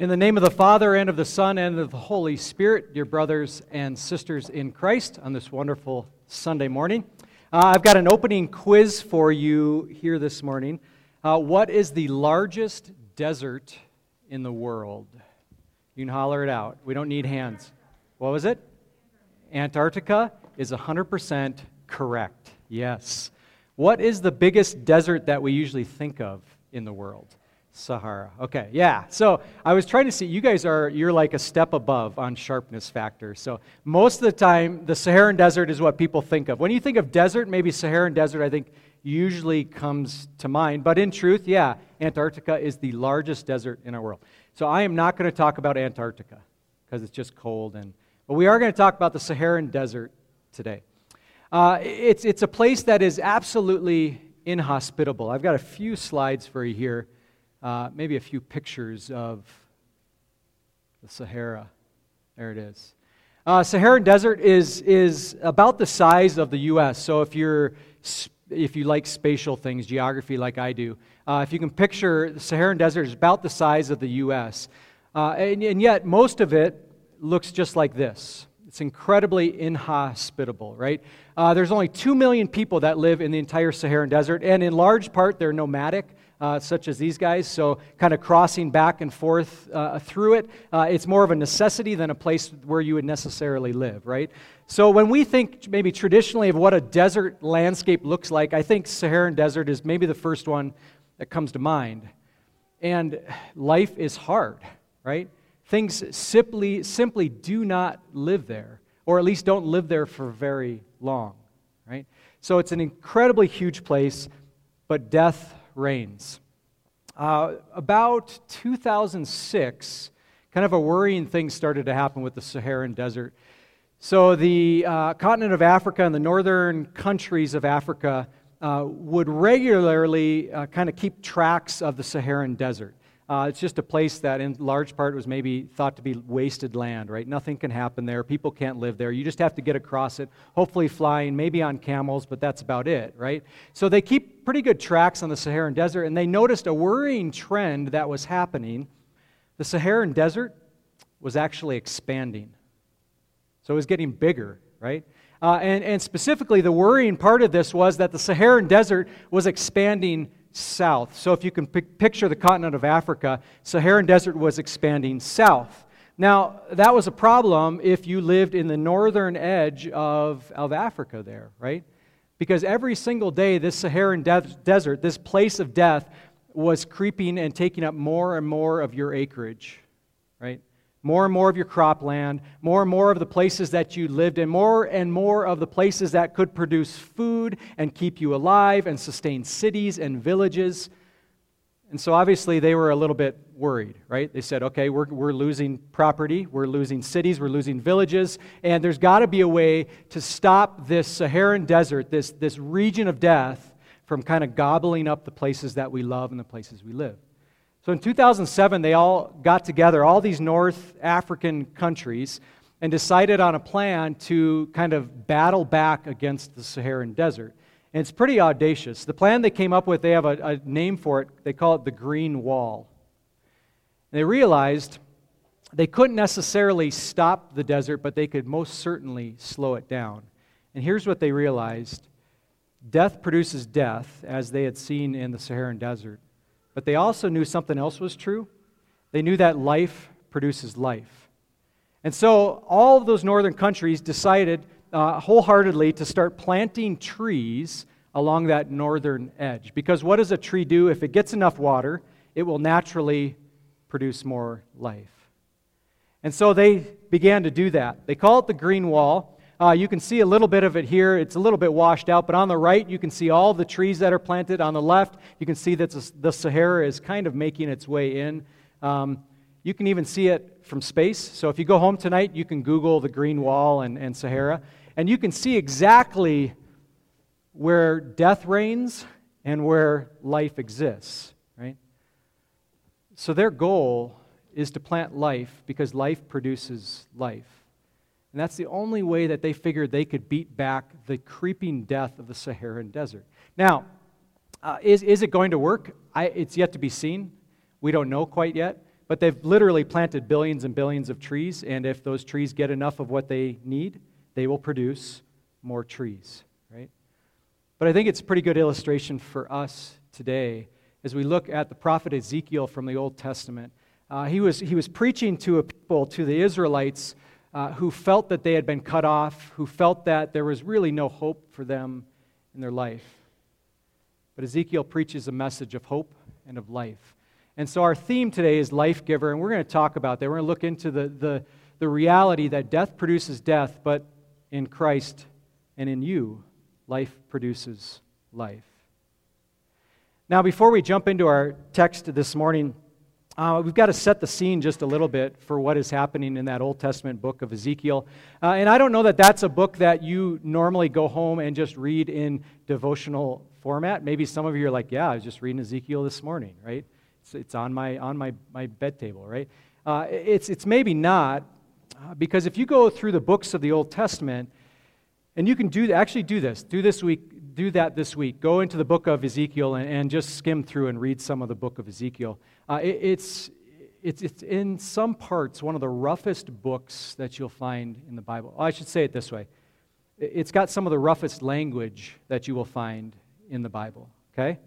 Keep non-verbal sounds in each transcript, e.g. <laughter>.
In the name of the Father, and of the Son, and of the Holy Spirit, dear brothers and sisters in Christ, on this wonderful Sunday morning, uh, I've got an opening quiz for you here this morning. Uh, what is the largest desert in the world? You can holler it out. We don't need hands. What was it? Antarctica is 100% correct. Yes. What is the biggest desert that we usually think of in the world? Sahara. Okay, yeah. So I was trying to see, you guys are, you're like a step above on sharpness factor. So most of the time, the Saharan desert is what people think of. When you think of desert, maybe Saharan desert, I think usually comes to mind. But in truth, yeah, Antarctica is the largest desert in our world. So I am not going to talk about Antarctica because it's just cold. And, but we are going to talk about the Saharan desert today. Uh, it's, it's a place that is absolutely inhospitable. I've got a few slides for you here uh, maybe a few pictures of the Sahara. There it is. Uh, Saharan desert is, is about the size of the U.S. So if you're if you like spatial things, geography like I do, uh, if you can picture the Saharan desert is about the size of the U.S. Uh, and, and yet most of it looks just like this. It's incredibly inhospitable, right? Uh, there's only 2 million people that live in the entire Saharan desert, and in large part, they're nomadic uh, such as these guys. So, kind of crossing back and forth uh, through it, uh, it's more of a necessity than a place where you would necessarily live, right? So, when we think maybe traditionally of what a desert landscape looks like, I think Saharan desert is maybe the first one that comes to mind. And life is hard, right? Things simply, simply do not live there, or at least don't live there for very long, right? So it's an incredibly huge place, but death reigns. Uh, about 2006, kind of a worrying thing started to happen with the Saharan desert. So, the uh, continent of Africa and the northern countries of Africa uh, would regularly uh, kind of keep tracks of the Saharan desert. Uh, it's just a place that, in large part, was maybe thought to be wasted land, right? Nothing can happen there. People can't live there. You just have to get across it, hopefully flying, maybe on camels, but that's about it, right? So they keep pretty good tracks on the Saharan desert, and they noticed a worrying trend that was happening. The Saharan desert was actually expanding. So it was getting bigger, right? Uh, and, and specifically, the worrying part of this was that the Saharan desert was expanding south. So if you can picture the continent of Africa, Saharan desert was expanding south. Now, that was a problem if you lived in the northern edge of, of Africa there, right? Because every single day, this Saharan de- desert, this place of death, was creeping and taking up more and more of your acreage, right? More and more of your cropland, more and more of the places that you lived in, more and more of the places that could produce food and keep you alive and sustain cities and villages. And so obviously they were a little bit worried, right? They said, okay, we're, we're losing property, we're losing cities, we're losing villages, and there's got to be a way to stop this Saharan desert, this, this region of death, from kind of gobbling up the places that we love and the places we live. So in 2007, they all got together, all these North African countries, and decided on a plan to kind of battle back against the Saharan desert. And it's pretty audacious. The plan they came up with, they have a, a name for it. They call it the Green Wall. And they realized they couldn't necessarily stop the desert, but they could most certainly slow it down. And here's what they realized death produces death, as they had seen in the Saharan desert. But they also knew something else was true. They knew that life produces life. And so all of those northern countries decided uh, wholeheartedly to start planting trees along that northern edge. Because what does a tree do? If it gets enough water, it will naturally produce more life. And so they began to do that. They call it the Green Wall. Uh, you can see a little bit of it here. It's a little bit washed out, but on the right, you can see all the trees that are planted. On the left, you can see that the Sahara is kind of making its way in. Um, you can even see it from space. So if you go home tonight, you can Google the Green Wall and, and Sahara, and you can see exactly where death reigns and where life exists, right? So their goal is to plant life because life produces life. And that's the only way that they figured they could beat back the creeping death of the Saharan desert. Now, uh, is, is it going to work? I, it's yet to be seen. We don't know quite yet. but they've literally planted billions and billions of trees, and if those trees get enough of what they need, they will produce more trees, right? But I think it's a pretty good illustration for us today as we look at the prophet Ezekiel from the Old Testament. Uh, he, was, he was preaching to a people, to the Israelites, uh, who felt that they had been cut off, who felt that there was really no hope for them in their life. But Ezekiel preaches a message of hope and of life. And so our theme today is life giver, and we're going to talk about that. We're going to look into the, the, the reality that death produces death, but in Christ and in you, life produces life. Now, before we jump into our text this morning, uh, we've got to set the scene just a little bit for what is happening in that Old Testament book of Ezekiel. Uh, and I don't know that that's a book that you normally go home and just read in devotional format. Maybe some of you are like, yeah, I was just reading Ezekiel this morning, right? It's, it's on, my, on my, my bed table, right? Uh, it's, it's maybe not, uh, because if you go through the books of the Old Testament, and you can do actually do this, do this week, do that this week. Go into the book of Ezekiel and, and just skim through and read some of the book of Ezekiel. Uh, it, it's, it's, it's in some parts one of the roughest books that you'll find in the Bible. Oh, I should say it this way it's got some of the roughest language that you will find in the Bible, okay?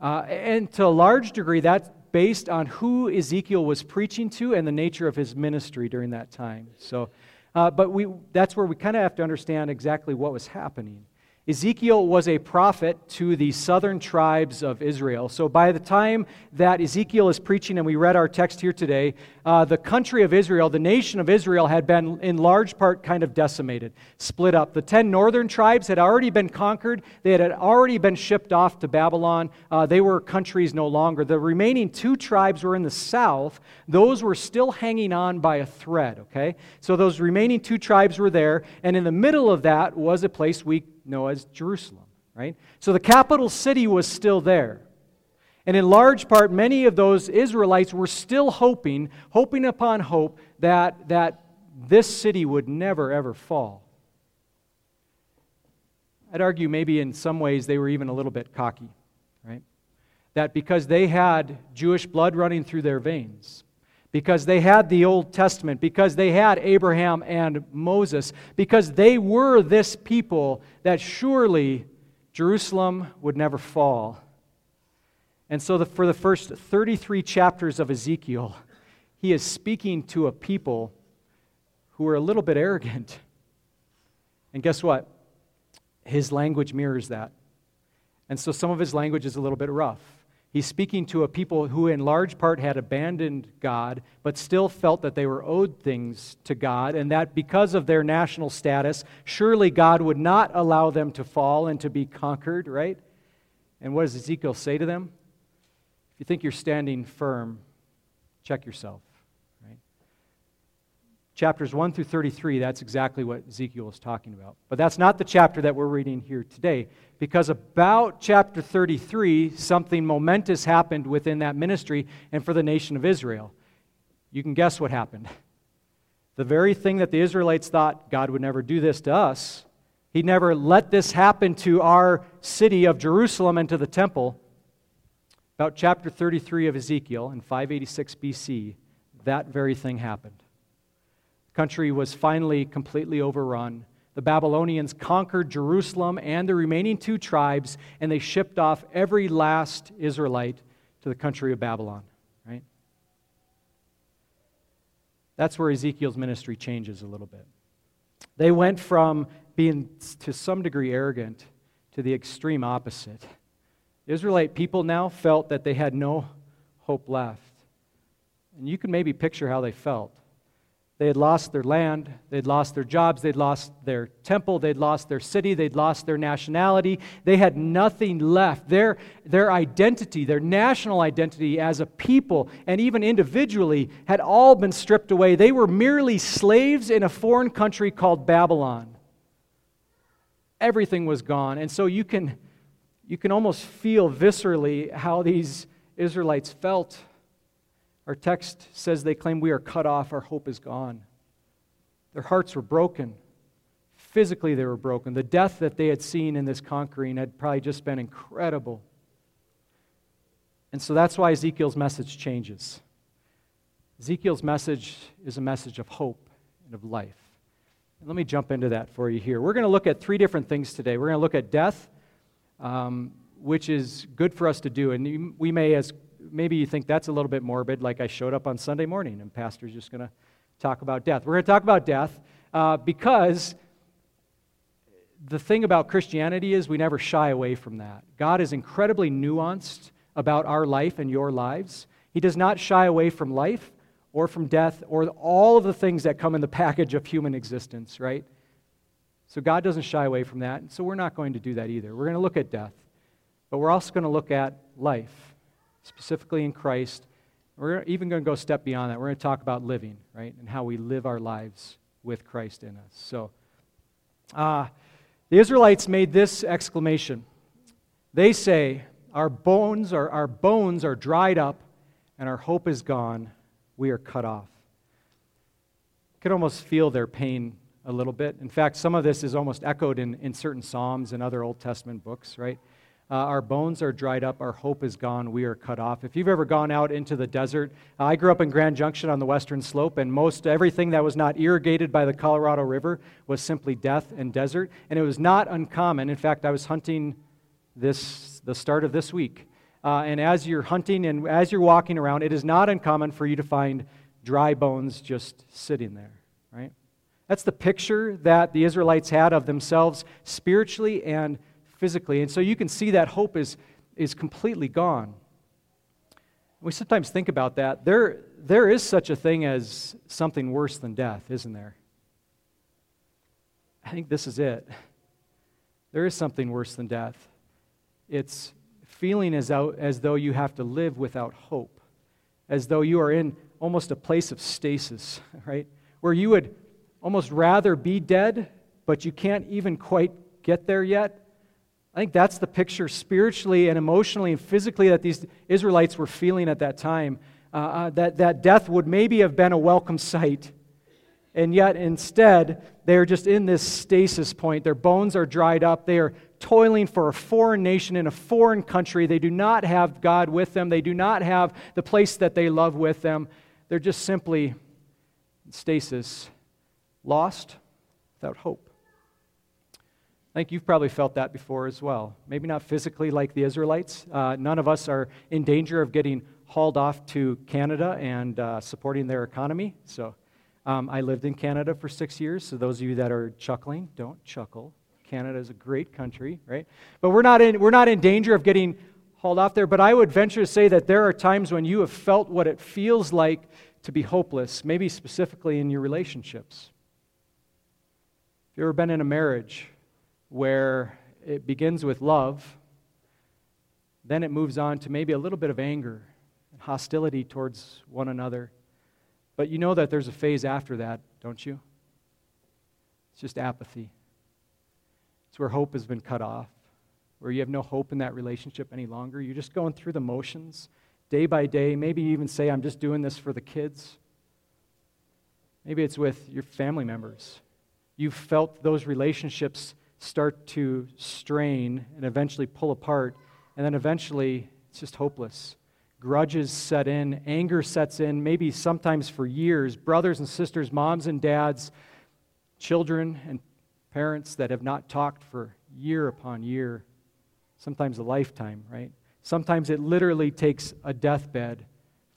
Uh, and to a large degree, that's based on who Ezekiel was preaching to and the nature of his ministry during that time. So, uh, but we, that's where we kind of have to understand exactly what was happening. Ezekiel was a prophet to the southern tribes of Israel. So by the time that Ezekiel is preaching, and we read our text here today, uh, the country of Israel, the nation of Israel, had been in large part kind of decimated, split up. The ten northern tribes had already been conquered, they had already been shipped off to Babylon. Uh, they were countries no longer. The remaining two tribes were in the south, those were still hanging on by a thread, okay? So those remaining two tribes were there, and in the middle of that was a place we know as Jerusalem, right? So the capital city was still there. And in large part, many of those Israelites were still hoping, hoping upon hope, that, that this city would never, ever fall. I'd argue maybe in some ways they were even a little bit cocky, right? That because they had Jewish blood running through their veins, because they had the Old Testament, because they had Abraham and Moses, because they were this people that surely Jerusalem would never fall. And so, the, for the first 33 chapters of Ezekiel, he is speaking to a people who are a little bit arrogant. And guess what? His language mirrors that. And so, some of his language is a little bit rough. He's speaking to a people who, in large part, had abandoned God, but still felt that they were owed things to God, and that because of their national status, surely God would not allow them to fall and to be conquered, right? And what does Ezekiel say to them? If you think you're standing firm, check yourself chapters 1 through 33, that's exactly what Ezekiel is talking about. But that's not the chapter that we're reading here today, because about chapter 33, something momentous happened within that ministry and for the nation of Israel. You can guess what happened. The very thing that the Israelites thought God would never do this to us, He'd never let this happen to our city of Jerusalem and to the temple. About chapter 33 of Ezekiel in 586 BC, that very thing happened country was finally completely overrun. The Babylonians conquered Jerusalem and the remaining two tribes, and they shipped off every last Israelite to the country of Babylon, right? That's where Ezekiel's ministry changes a little bit. They went from being to some degree arrogant to the extreme opposite. Israelite people now felt that they had no hope left. And you can maybe picture how they felt. They had lost their land, they'd lost their jobs, they'd lost their temple, they'd lost their city, they'd lost their nationality. They had nothing left. Their, their identity, their national identity as a people, and even individually, had all been stripped away. They were merely slaves in a foreign country called Babylon. Everything was gone. And so you can, you can almost feel viscerally how these Israelites felt our text says they claim we are cut off, our hope is gone. Their hearts were broken. Physically, they were broken. The death that they had seen in this conquering had probably just been incredible. And so that's why Ezekiel's message changes. Ezekiel's message is a message of hope and of life. And let me jump into that for you here. We're going to look at three different things today. We're going to look at death, um, which is good for us to do. And we may, as maybe you think that's a little bit morbid, like I showed up on Sunday morning and pastor's just going to talk about death. We're going to talk about death uh, because the thing about Christianity is we never shy away from that. God is incredibly nuanced about our life and your lives. He does not shy away from life or from death or all of the things that come in the package of human existence, right? So God doesn't shy away from that. So we're not going to do that either. We're going to look at death, but we're also going to look at life, specifically in Christ. We're even going to go a step beyond that. We're going to talk about living, right? And how we live our lives with Christ in us. So, uh, the Israelites made this exclamation. They say, Our bones are, our bones are dried up, and our hope is gone. We are cut off. You can almost feel their pain a little bit. In fact, some of this is almost echoed in, in certain Psalms and other Old Testament books, right? Uh, our bones are dried up, our hope is gone, we are cut off. If you've ever gone out into the desert, I grew up in Grand Junction on the western slope, and most everything that was not irrigated by the Colorado River was simply death and desert. And it was not uncommon. In fact, I was hunting this the start of this week. Uh, and as you're hunting and as you're walking around, it is not uncommon for you to find dry bones just sitting there, right? That's the picture that the Israelites had of themselves spiritually and physically. And so you can see that hope is, is completely gone. We sometimes think about that. There, there is such a thing as something worse than death, isn't there? I think this is it. There is something worse than death. It's feeling as, out, as though you have to live without hope, as though you are in almost a place of stasis, <laughs> right? Where you would almost rather be dead, but you can't even quite get there yet. I think that's the picture spiritually and emotionally and physically that these Israelites were feeling at that time. Uh, uh, that, that death would maybe have been a welcome sight. And yet, instead, they're just in this stasis point. Their bones are dried up. They are toiling for a foreign nation in a foreign country. They do not have God with them, they do not have the place that they love with them. They're just simply in stasis, lost without hope. I think you've probably felt that before as well. Maybe not physically like the Israelites. Uh, none of us are in danger of getting hauled off to Canada and uh, supporting their economy. So um, I lived in Canada for six years. So those of you that are chuckling, don't chuckle. Canada is a great country, right? But we're not in, we're not in danger of getting hauled off there. But I would venture to say that there are times when you have felt what it feels like to be hopeless, maybe specifically in your relationships. Have you ever been in a marriage where it begins with love, then it moves on to maybe a little bit of anger and hostility towards one another. But you know that there's a phase after that, don't you? It's just apathy. It's where hope has been cut off, where you have no hope in that relationship any longer. You're just going through the motions day by day. Maybe you even say, I'm just doing this for the kids. Maybe it's with your family members. You've felt those relationships start to strain and eventually pull apart, and then eventually it's just hopeless. Grudges set in, anger sets in, maybe sometimes for years. Brothers and sisters, moms and dads, children and parents that have not talked for year upon year, sometimes a lifetime, right? Sometimes it literally takes a deathbed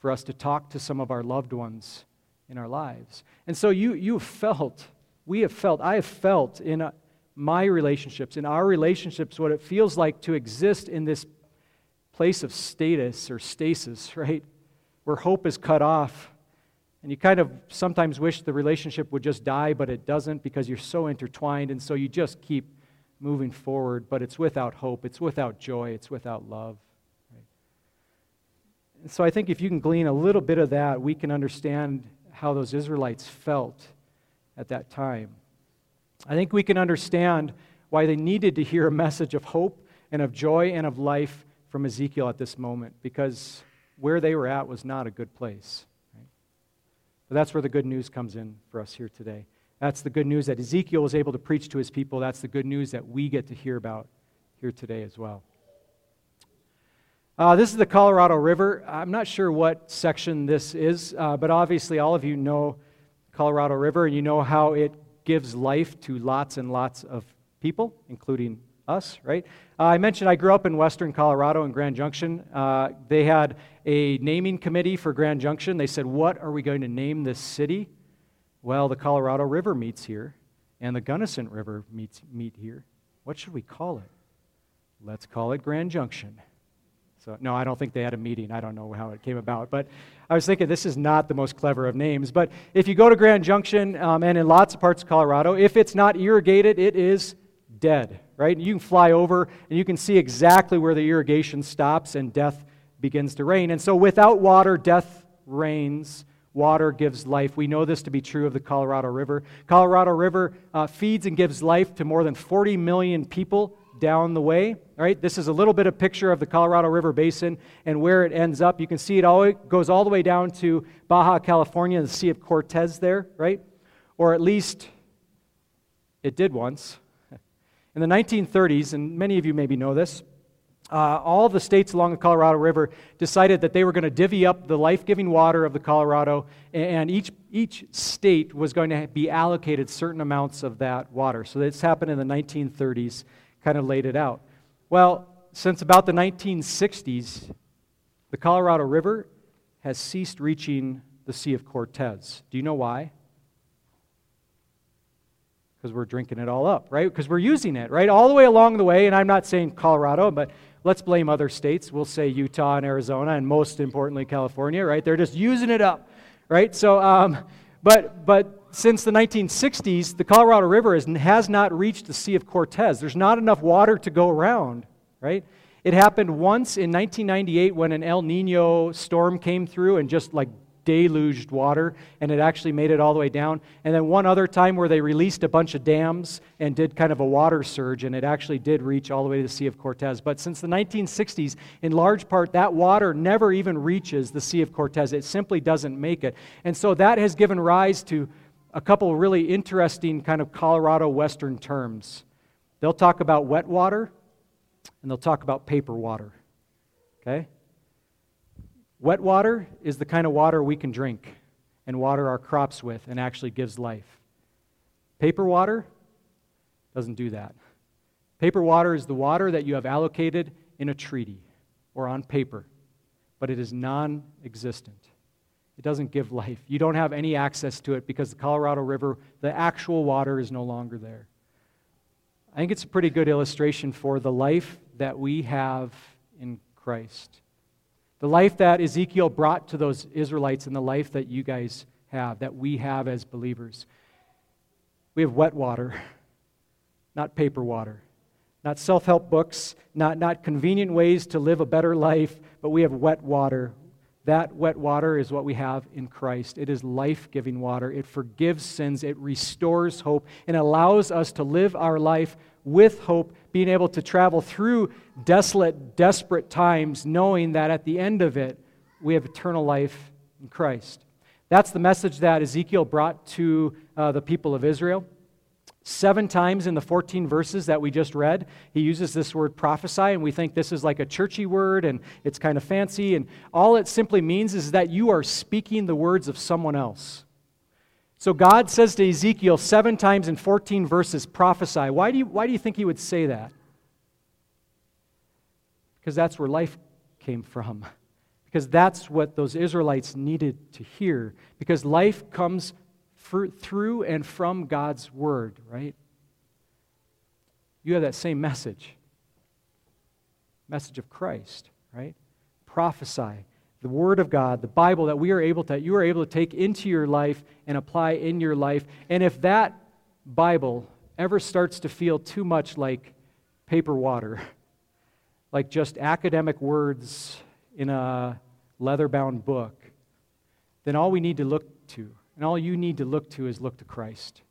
for us to talk to some of our loved ones in our lives. And so you, you felt, we have felt, I have felt in a, my relationships, in our relationships, what it feels like to exist in this place of status or stasis, right? Where hope is cut off. And you kind of sometimes wish the relationship would just die, but it doesn't because you're so intertwined. And so you just keep moving forward, but it's without hope, it's without joy, it's without love. Right? And so I think if you can glean a little bit of that, we can understand how those Israelites felt at that time. I think we can understand why they needed to hear a message of hope and of joy and of life from Ezekiel at this moment, because where they were at was not a good place. Right? But that's where the good news comes in for us here today. That's the good news that Ezekiel was able to preach to his people. That's the good news that we get to hear about here today as well. Uh, this is the Colorado River. I'm not sure what section this is, uh, but obviously all of you know Colorado River and you know how it gives life to lots and lots of people, including us, right? Uh, I mentioned I grew up in western Colorado in Grand Junction. Uh, they had a naming committee for Grand Junction. They said, What are we going to name this city? Well, the Colorado River meets here, and the Gunnison River meets meet here. What should we call it? Let's call it Grand Junction. So, no, I don't think they had a meeting. I don't know how it came about. But I was thinking this is not the most clever of names. But if you go to Grand Junction um, and in lots of parts of Colorado, if it's not irrigated, it is dead, right? You can fly over and you can see exactly where the irrigation stops and death begins to reign. And so without water, death reigns. Water gives life. We know this to be true of the Colorado River. Colorado River uh, feeds and gives life to more than 40 million people down the way. Right? This is a little bit of picture of the Colorado River Basin and where it ends up. You can see it all goes all the way down to Baja California, the Sea of Cortez there, right? Or at least it did once. <laughs> In the 1930s, and many of you maybe know this, uh, all the states along the Colorado River decided that they were going to divvy up the life giving water of the Colorado, and each, each state was going to be allocated certain amounts of that water. So this happened in the 1930s, kind of laid it out. Well, since about the 1960s, the Colorado River has ceased reaching the Sea of Cortez. Do you know why? Because we're drinking it all up, right? Because we're using it, right? All the way along the way, and I'm not saying Colorado, but Let's blame other states. We'll say Utah and Arizona, and most importantly, California, right? They're just using it up, right? So, um, but, but since the 1960s, the Colorado River is, has not reached the Sea of Cortez. There's not enough water to go around, right? It happened once in 1998 when an El Nino storm came through and just like deluged water, and it actually made it all the way down. And then one other time where they released a bunch of dams and did kind of a water surge, and it actually did reach all the way to the Sea of Cortez. But since the 1960s, in large part, that water never even reaches the Sea of Cortez. It simply doesn't make it. And so that has given rise to a couple really interesting kind of Colorado Western terms. They'll talk about wet water, and they'll talk about paper water. Okay? Wet water is the kind of water we can drink and water our crops with and actually gives life. Paper water doesn't do that. Paper water is the water that you have allocated in a treaty or on paper, but it is non existent. It doesn't give life. You don't have any access to it because the Colorado River, the actual water, is no longer there. I think it's a pretty good illustration for the life that we have in Christ. The life that Ezekiel brought to those Israelites and the life that you guys have, that we have as believers. We have wet water, <laughs> not paper water, not self help books, not, not convenient ways to live a better life, but we have wet water. That wet water is what we have in Christ. It is life giving water. It forgives sins, it restores hope, and allows us to live our life with hope, being able to travel through desolate, desperate times, knowing that at the end of it, we have eternal life in Christ. That's the message that Ezekiel brought to uh, the people of Israel. Seven times in the 14 verses that we just read, he uses this word prophesy, and we think this is like a churchy word and it's kind of fancy. And all it simply means is that you are speaking the words of someone else. So God says to Ezekiel seven times in 14 verses, prophesy. Why do you, why do you think he would say that? Because that's where life came from. Because that's what those Israelites needed to hear. Because life comes through and from God's word, right? You have that same message message of Christ, right? Prophesy the Word of God, the Bible that we are able to, you are able to take into your life and apply in your life. And if that Bible ever starts to feel too much like paper water, <laughs> like just academic words in a leather bound book, then all we need to look to, and all you need to look to, is look to Christ.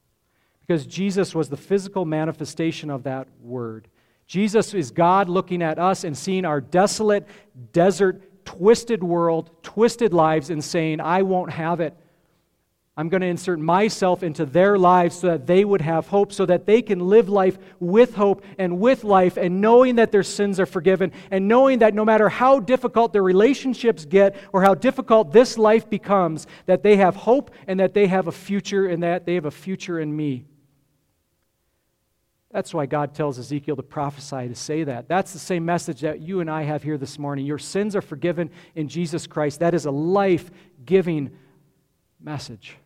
Because Jesus was the physical manifestation of that word. Jesus is God looking at us and seeing our desolate desert twisted world, twisted lives, and saying, I won't have it. I'm going to insert myself into their lives so that they would have hope, so that they can live life with hope and with life, and knowing that their sins are forgiven, and knowing that no matter how difficult their relationships get or how difficult this life becomes, that they have hope and that they have a future, and that they have a future in me. That's why God tells Ezekiel to prophesy to say that. That's the same message that you and I have here this morning. Your sins are forgiven in Jesus Christ. That is a life giving message.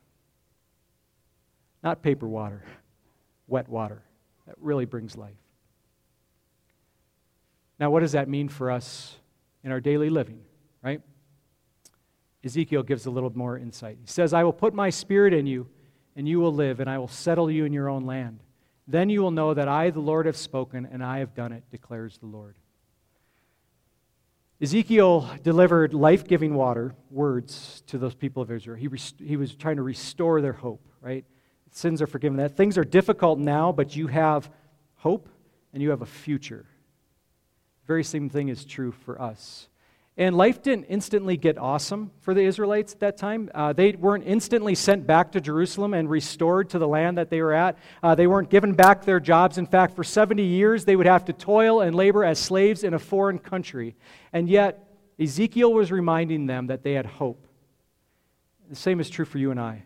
Not paper water, wet water. That really brings life. Now, what does that mean for us in our daily living, right? Ezekiel gives a little more insight. He says, I will put my spirit in you, and you will live, and I will settle you in your own land. Then you will know that I, the Lord, have spoken, and I have done it, declares the Lord. Ezekiel delivered life giving water, words, to those people of Israel. He, rest- he was trying to restore their hope, right? Sins are forgiven. That things are difficult now, but you have hope and you have a future. The very same thing is true for us. And life didn't instantly get awesome for the Israelites at that time. Uh, they weren't instantly sent back to Jerusalem and restored to the land that they were at. Uh, they weren't given back their jobs. In fact, for 70 years, they would have to toil and labor as slaves in a foreign country. And yet, Ezekiel was reminding them that they had hope. The same is true for you and I.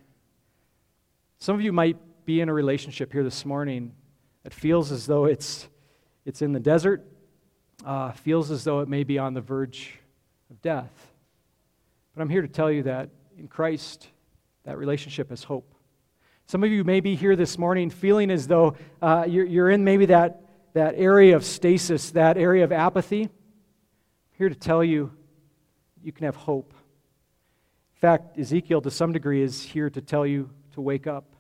Some of you might be in a relationship here this morning that feels as though it's, it's in the desert, uh, feels as though it may be on the verge of death. But I'm here to tell you that in Christ, that relationship has hope. Some of you may be here this morning feeling as though uh, you're, you're in maybe that, that area of stasis, that area of apathy. I'm here to tell you you can have hope. In fact, Ezekiel, to some degree, is here to tell you to wake up,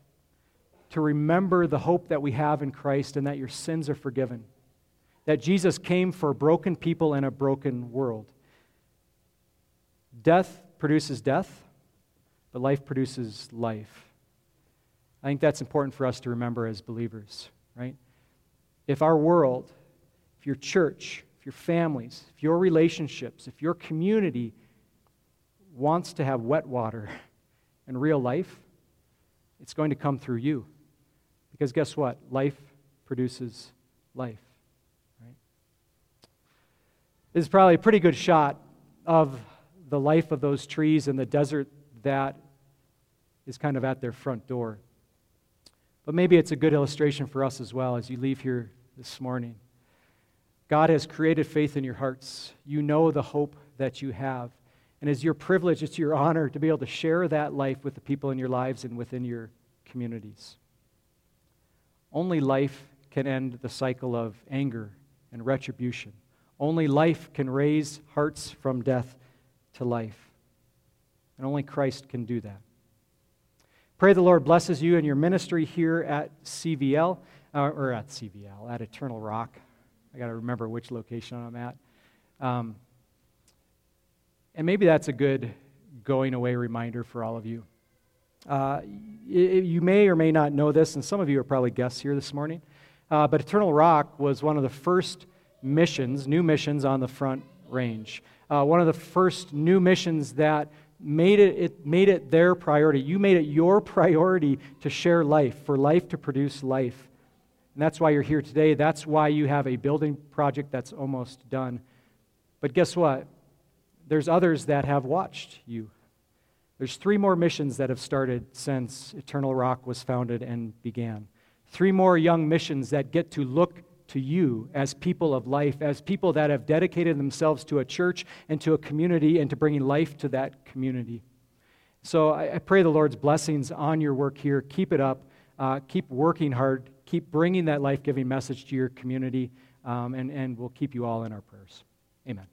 to remember the hope that we have in Christ and that your sins are forgiven, that Jesus came for broken people in a broken world. Death produces death, but life produces life. I think that's important for us to remember as believers, right? If our world, if your church, if your families, if your relationships, if your community wants to have wet water <laughs> and real life, it's going to come through you. Because guess what? Life produces life. Right? This is probably a pretty good shot of the life of those trees in the desert that is kind of at their front door. But maybe it's a good illustration for us as well as you leave here this morning. God has created faith in your hearts. You know the hope that you have. And it's your privilege, it's your honor to be able to share that life with the people in your lives and within your communities. Only life can end the cycle of anger and retribution. Only life can raise hearts from death to life. And only Christ can do that. Pray the Lord blesses you in your ministry here at CVL, uh, or at CVL, at Eternal Rock. I got to remember which location I'm at. Um, and maybe that's a good going away reminder for all of you. Uh, you may or may not know this, and some of you are probably guests here this morning, uh, but Eternal Rock was one of the first missions, new missions on the Front Range uh, one of the first new missions that made it, it made it their priority. You made it your <laughs> priority to share life, for life to produce life. And that's why you're here today. That's why you have a building project that's almost done. But guess what? There's others that have watched you. There's three more missions that have started since Eternal Rock was founded and began. Three more young missions that get to look to you as people of life, as people that have dedicated themselves to a church and to a community and to bringing life to that community. So I, I pray the Lord's blessings on your work here. Keep it up. Uh, keep working hard. Keep bringing that life giving message to your community, um, and, and we'll keep you all in our prayers. Amen.